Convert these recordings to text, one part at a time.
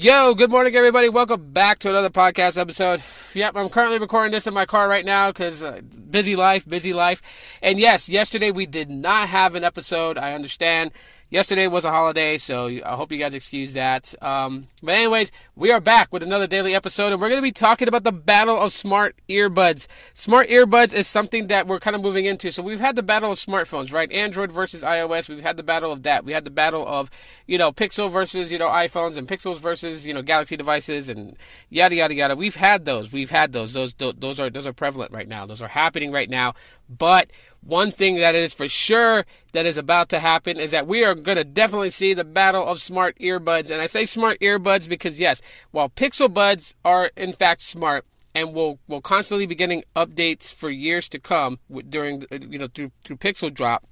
Yo, good morning, everybody. Welcome back to another podcast episode. Yep, I'm currently recording this in my car right now because uh, busy life, busy life. And yes, yesterday we did not have an episode. I understand yesterday was a holiday, so I hope you guys excuse that. Um, but anyways, we are back with another daily episode, and we're going to be talking about the battle of smart earbuds. Smart earbuds is something that we're kind of moving into. So we've had the battle of smartphones, right? Android versus iOS. We've had the battle of that. We had the battle of you know Pixel versus you know iPhones, and Pixels versus you know Galaxy devices, and yada yada yada. We've had those. We've had those. Those those are those are prevalent right now. Those are happening right now. But one thing that is for sure that is about to happen is that we are going to definitely see the battle of smart earbuds. And I say smart earbuds because, yes, while Pixel Buds are in fact smart, and will will constantly be getting updates for years to come during you know through through Pixel Drop.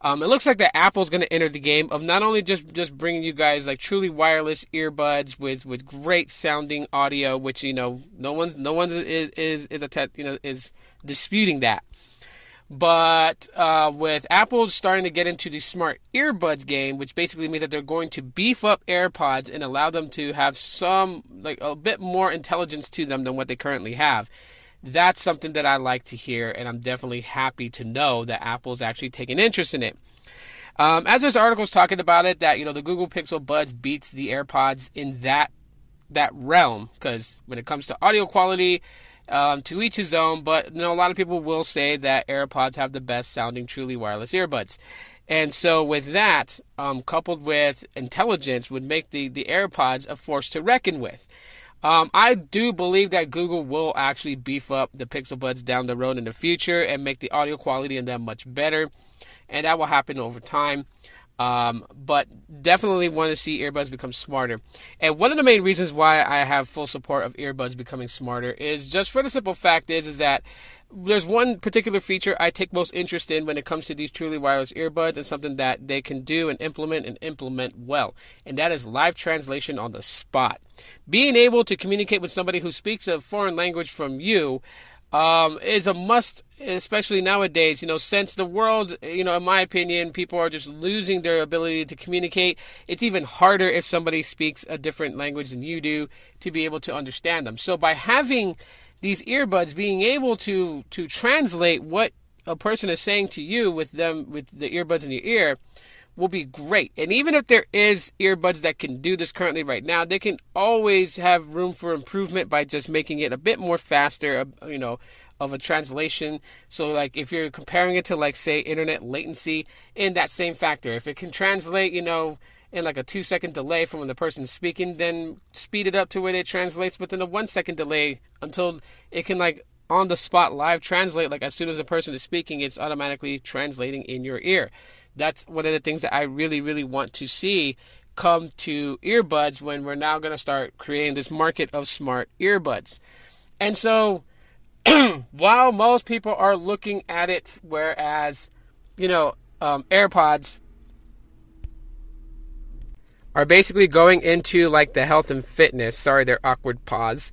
Um, it looks like that Apple's going to enter the game of not only just just bringing you guys like truly wireless earbuds with with great sounding audio, which you know no one no one is is is a te- you know is disputing that. But uh, with Apple starting to get into the smart earbuds game, which basically means that they're going to beef up AirPods and allow them to have some, like a bit more intelligence to them than what they currently have. That's something that I like to hear, and I'm definitely happy to know that Apple's actually taking interest in it. Um, as there's articles talking about it, that you know the Google Pixel Buds beats the AirPods in that that realm, because when it comes to audio quality, um, to each his own, but you know, a lot of people will say that AirPods have the best sounding truly wireless earbuds. And so, with that, um, coupled with intelligence, would make the, the AirPods a force to reckon with. Um, I do believe that Google will actually beef up the Pixel Buds down the road in the future and make the audio quality in them much better. And that will happen over time. Um, but definitely want to see earbuds become smarter. And one of the main reasons why I have full support of earbuds becoming smarter is just for the simple fact is, is that there's one particular feature I take most interest in when it comes to these truly wireless earbuds and something that they can do and implement and implement well. And that is live translation on the spot. Being able to communicate with somebody who speaks a foreign language from you um, is a must, especially nowadays. You know, since the world, you know, in my opinion, people are just losing their ability to communicate. It's even harder if somebody speaks a different language than you do to be able to understand them. So by having these earbuds, being able to to translate what a person is saying to you with them with the earbuds in your ear will be great. And even if there is earbuds that can do this currently right now, they can always have room for improvement by just making it a bit more faster, uh, you know, of a translation. So like if you're comparing it to like say internet latency in that same factor, if it can translate, you know, in like a two second delay from when the person's speaking, then speed it up to where it translates within a one second delay until it can like on the spot live translate like as soon as the person is speaking it's automatically translating in your ear that's one of the things that I really, really want to see come to earbuds when we're now going to start creating this market of smart earbuds. And so, while most people are looking at it, whereas, you know, um, AirPods are basically going into like the health and fitness. Sorry, they're awkward pause.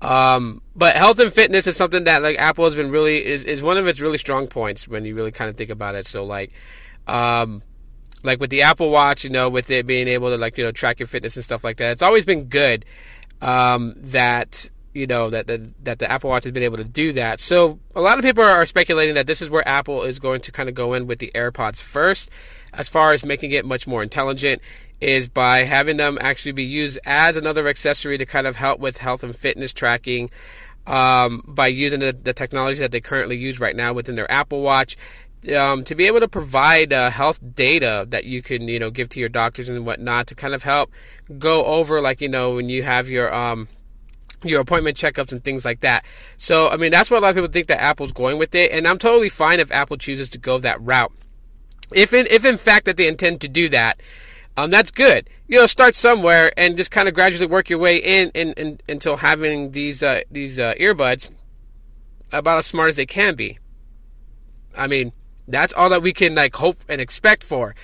Um, but health and fitness is something that like Apple has been really is, is one of its really strong points when you really kind of think about it. So like um, like with the Apple Watch, you know, with it being able to like you know track your fitness and stuff like that, it's always been good um, that you know that, that that the Apple Watch has been able to do that. So a lot of people are speculating that this is where Apple is going to kind of go in with the AirPods first, as far as making it much more intelligent, is by having them actually be used as another accessory to kind of help with health and fitness tracking. Um, by using the, the technology that they currently use right now within their Apple Watch, um, to be able to provide uh, health data that you can you know give to your doctors and whatnot to kind of help go over like you know when you have your um your appointment checkups and things like that. So I mean that's what a lot of people think that Apple's going with it, and I'm totally fine if Apple chooses to go that route. If in, if in fact that they intend to do that, um, that's good. You know, start somewhere and just kind of gradually work your way in, in, in until having these uh, these uh, earbuds about as smart as they can be. I mean, that's all that we can like hope and expect for.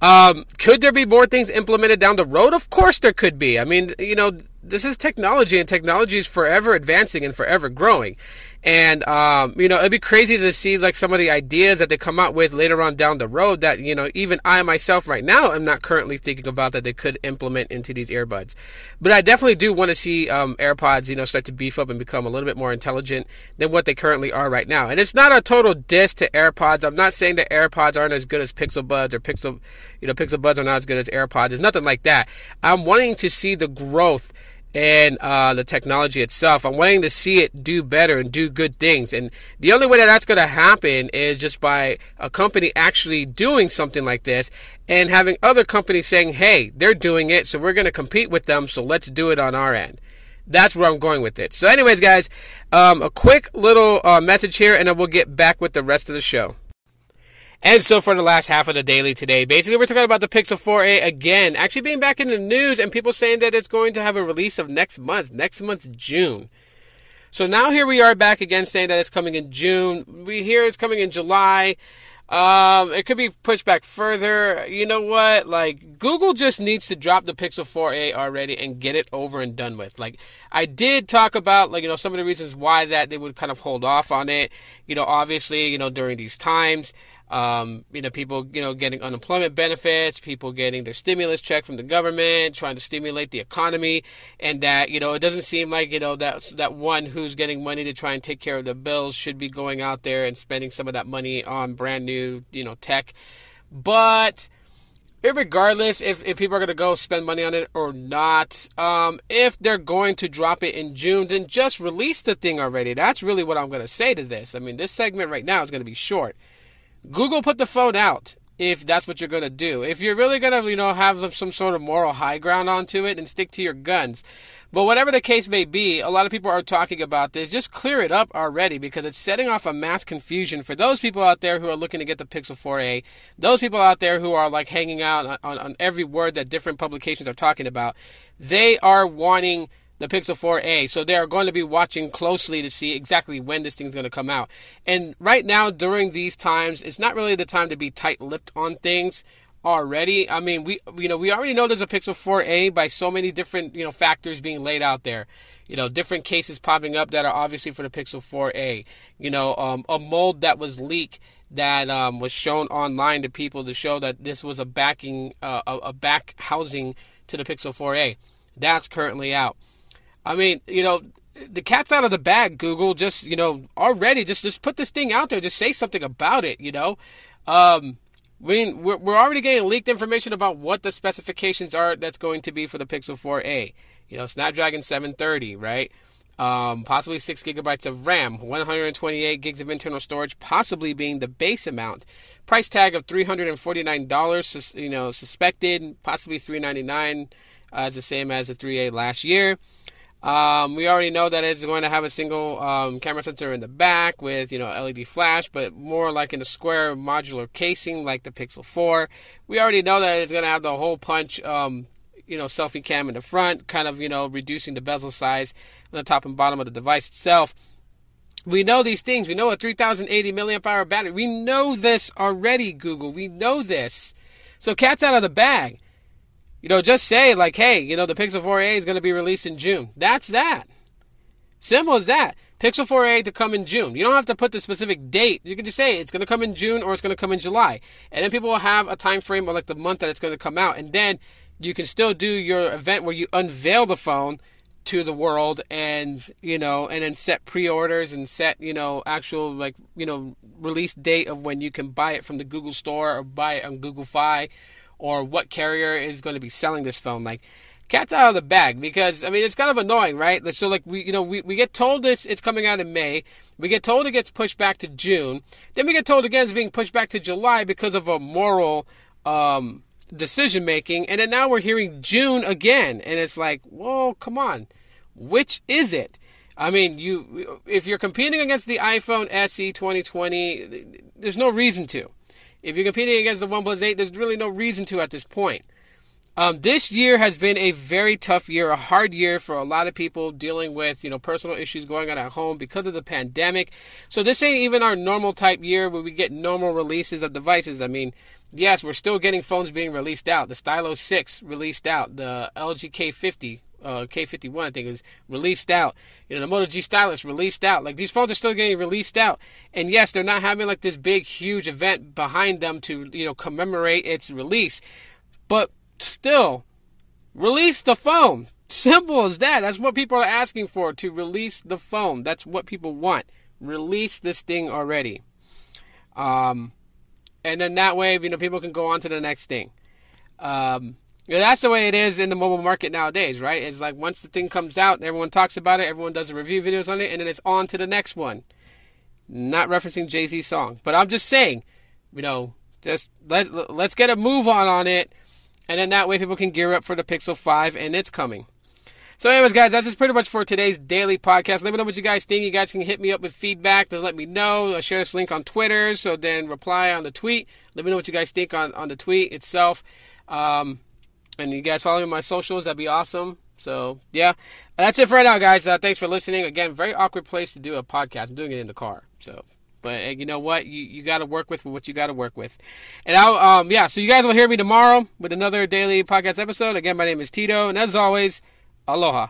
Um, could there be more things implemented down the road? Of course there could be. I mean, you know, this is technology and technology is forever advancing and forever growing. And um, you know, it'd be crazy to see like some of the ideas that they come out with later on down the road that you know even I myself right now am not currently thinking about that they could implement into these earbuds. But I definitely do want to see um, AirPods, you know, start to beef up and become a little bit more intelligent than what they currently are right now. And it's not a total diss to AirPods. I'm not saying that AirPods aren't as good as Pixel Buds or Pixel, you know, Pixel Buds are not as good as AirPods. It's nothing like that. I'm wanting to see the growth and uh, the technology itself. I'm wanting to see it do better and do good things. And the only way that that's going to happen is just by a company actually doing something like this and having other companies saying, hey, they're doing it, so we're going to compete with them, so let's do it on our end. That's where I'm going with it. So, anyways, guys, um, a quick little uh, message here, and then we'll get back with the rest of the show. And so for the last half of the daily today, basically we're talking about the Pixel 4a again, actually being back in the news and people saying that it's going to have a release of next month, next month, June. So now here we are back again saying that it's coming in June. We hear it's coming in July. Um, it could be pushed back further. You know what? Like Google just needs to drop the Pixel 4a already and get it over and done with. Like I did talk about like you know some of the reasons why that they would kind of hold off on it. You know, obviously, you know, during these times, um, you know, people, you know, getting unemployment benefits, people getting their stimulus check from the government, trying to stimulate the economy, and that, you know, it doesn't seem like, you know, that that one who's getting money to try and take care of the bills should be going out there and spending some of that money on brand new, you know, tech. But regardless if, if people are going to go spend money on it or not, um, if they're going to drop it in June, then just release the thing already. That's really what I'm going to say to this. I mean, this segment right now is going to be short. Google put the phone out if that's what you're going to do. If you're really going to, you know, have some sort of moral high ground onto it and stick to your guns. But whatever the case may be, a lot of people are talking about this. Just clear it up already because it's setting off a mass confusion for those people out there who are looking to get the Pixel 4a, those people out there who are like hanging out on, on, on every word that different publications are talking about. They are wanting the Pixel 4a. So they are going to be watching closely to see exactly when this thing's going to come out. And right now, during these times, it's not really the time to be tight-lipped on things already. I mean, we you know we already know there's a Pixel 4a by so many different you know factors being laid out there. You know, different cases popping up that are obviously for the Pixel 4a. You know, um, a mold that was leaked that um, was shown online to people to show that this was a backing uh, a, a back housing to the Pixel 4a. That's currently out. I mean, you know, the cat's out of the bag, Google. Just, you know, already, just, just put this thing out there. Just say something about it, you know? Um, I mean, we're, we're already getting leaked information about what the specifications are that's going to be for the Pixel 4a. You know, Snapdragon 730, right? Um, possibly 6 gigabytes of RAM, 128 gigs of internal storage, possibly being the base amount. Price tag of $349, you know, suspected, possibly 399, uh, is the same as the 3A last year. Um, we already know that it's going to have a single um, camera sensor in the back with you know LED flash, but more like in a square modular casing like the Pixel 4. We already know that it's going to have the hole punch um, you know selfie cam in the front, kind of you know reducing the bezel size on the top and bottom of the device itself. We know these things. We know a 3080 milliamp hour battery. We know this already, Google. We know this. So cat's out of the bag. You know, just say like, hey, you know, the Pixel 4a is going to be released in June. That's that. Simple as that. Pixel 4a to come in June. You don't have to put the specific date. You can just say it's going to come in June or it's going to come in July. And then people will have a time frame of like the month that it's going to come out. And then you can still do your event where you unveil the phone to the world and, you know, and then set pre-orders and set, you know, actual like, you know, release date of when you can buy it from the Google store or buy it on Google Fi or what carrier is going to be selling this phone. Like, cat's out of the bag because I mean it's kind of annoying, right? So like we you know we, we get told it's it's coming out in May, we get told it gets pushed back to June, then we get told again it's being pushed back to July because of a moral um, decision making, and then now we're hearing June again, and it's like, whoa, come on, which is it? I mean, you if you're competing against the iPhone SE 2020, there's no reason to. If you're competing against the OnePlus 8, there's really no reason to at this point. Um, this year has been a very tough year, a hard year for a lot of people dealing with, you know, personal issues going on at home because of the pandemic. So this ain't even our normal type year where we get normal releases of devices. I mean, yes, we're still getting phones being released out. The Stylo 6 released out, the LG K50 uh, K51, I think is released out. You know, the Moto G Stylus released out. Like these phones are still getting released out. And yes, they're not having like this big, huge event behind them to, you know, commemorate its release. But still, release the phone. Simple as that. That's what people are asking for to release the phone. That's what people want. Release this thing already. Um, and then that way, you know, people can go on to the next thing. Um, that's the way it is in the mobile market nowadays, right? It's like once the thing comes out, everyone talks about it, everyone does review videos on it, and then it's on to the next one. Not referencing Jay Z's song, but I'm just saying, you know, just let let's get a move on on it, and then that way people can gear up for the Pixel 5, and it's coming. So, anyways, guys, that's just pretty much for today's daily podcast. Let me know what you guys think. You guys can hit me up with feedback to let me know. I'll share this link on Twitter, so then reply on the tweet. Let me know what you guys think on, on the tweet itself. Um, and you guys follow me on my socials, that'd be awesome. So, yeah, that's it for right now, guys. Uh, thanks for listening. Again, very awkward place to do a podcast. I'm doing it in the car. So, but you know what? You you got to work with what you got to work with. And I'll um yeah. So you guys will hear me tomorrow with another daily podcast episode. Again, my name is Tito, and as always. Aloha.